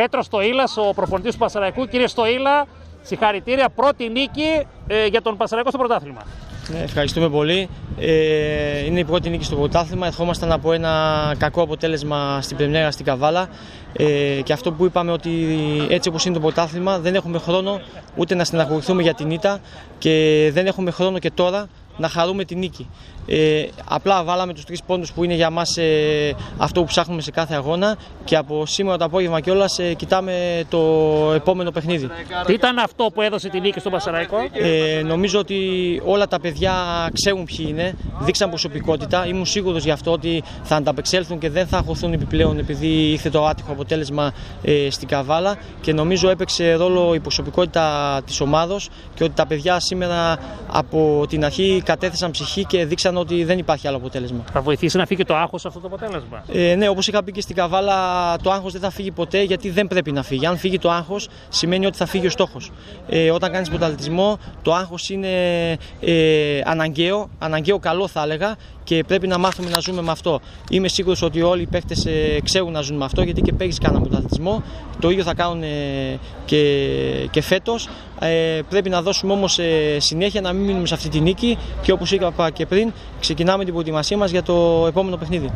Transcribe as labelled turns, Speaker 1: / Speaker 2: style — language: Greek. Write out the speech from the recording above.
Speaker 1: Πέτρος Στοήλας, ο προπονητής του Πασαραϊκού. Κύριε Στοήλα, συγχαρητήρια. Πρώτη νίκη ε, για τον Πασαραϊκό στο πρωτάθλημα.
Speaker 2: Ναι, ευχαριστούμε πολύ. Ε, είναι η πρώτη νίκη στο πρωτάθλημα. Ερχόμασταν από ένα κακό αποτέλεσμα στην Πρεμιέρα στην Καβάλα. Ε, και αυτό που είπαμε ότι έτσι όπως είναι το πρωτάθλημα δεν έχουμε χρόνο ούτε να στεναχωρηθούμε για την ήττα και δεν έχουμε χρόνο και τώρα να χαρούμε τη νίκη. Ε, απλά βάλαμε τους τρεις πόντους που είναι για μας ε, αυτό που ψάχνουμε σε κάθε αγώνα και από σήμερα το απόγευμα κιόλας ε, κοιτάμε το επόμενο παιχνίδι.
Speaker 1: Τι ήταν αυτό που έδωσε τη νίκη στον Πασαραϊκό;
Speaker 2: Ε, νομίζω ότι όλα τα παιδιά ξέρουν ποιοι είναι, δείξαν προσωπικότητα. Ήμουν σίγουρος γι' αυτό ότι θα ανταπεξέλθουν και δεν θα αγχωθούν επιπλέον επειδή ήρθε το άτυχο αποτέλεσμα ε, στην Καβάλα και νομίζω έπαιξε ρόλο η προσωπικότητα της ομάδος και ότι τα παιδιά σήμερα από την αρχή κατέθεσαν ψυχή και δείξαν ότι δεν υπάρχει άλλο αποτέλεσμα.
Speaker 1: Θα βοηθήσει να φύγει το άγχος αυτό το αποτέλεσμα;
Speaker 2: Ε, ναι, όπως είχα πει και στην Καβάλα, το άγχος δεν θα φύγει ποτέ γιατί δεν πρέπει να φύγει. Αν φύγει το άγχος, σημαίνει ότι θα φύγει ο στόχος. Ε, όταν κάνεις πρωταθλητισμό, το άγχος είναι ε, αναγκαίο, αναγκαίο καλό θα έλεγα και πρέπει να μάθουμε να ζούμε με αυτό. Είμαι σίγουρος ότι όλοι οι παίχτε ε, ξέρουν να ζουν με αυτό γιατί και πέρυσι κάναμε πρωταθλητισμό. Το ίδιο θα κάνουν ε, και, και φέτος. Ε, πρέπει να δώσουμε όμως ε, συνέχεια να μην μείνουμε σε αυτή τη νίκη και όπως είπα και πριν, ξεκινάμε την προετοιμασία μας για το επόμενο παιχνίδι.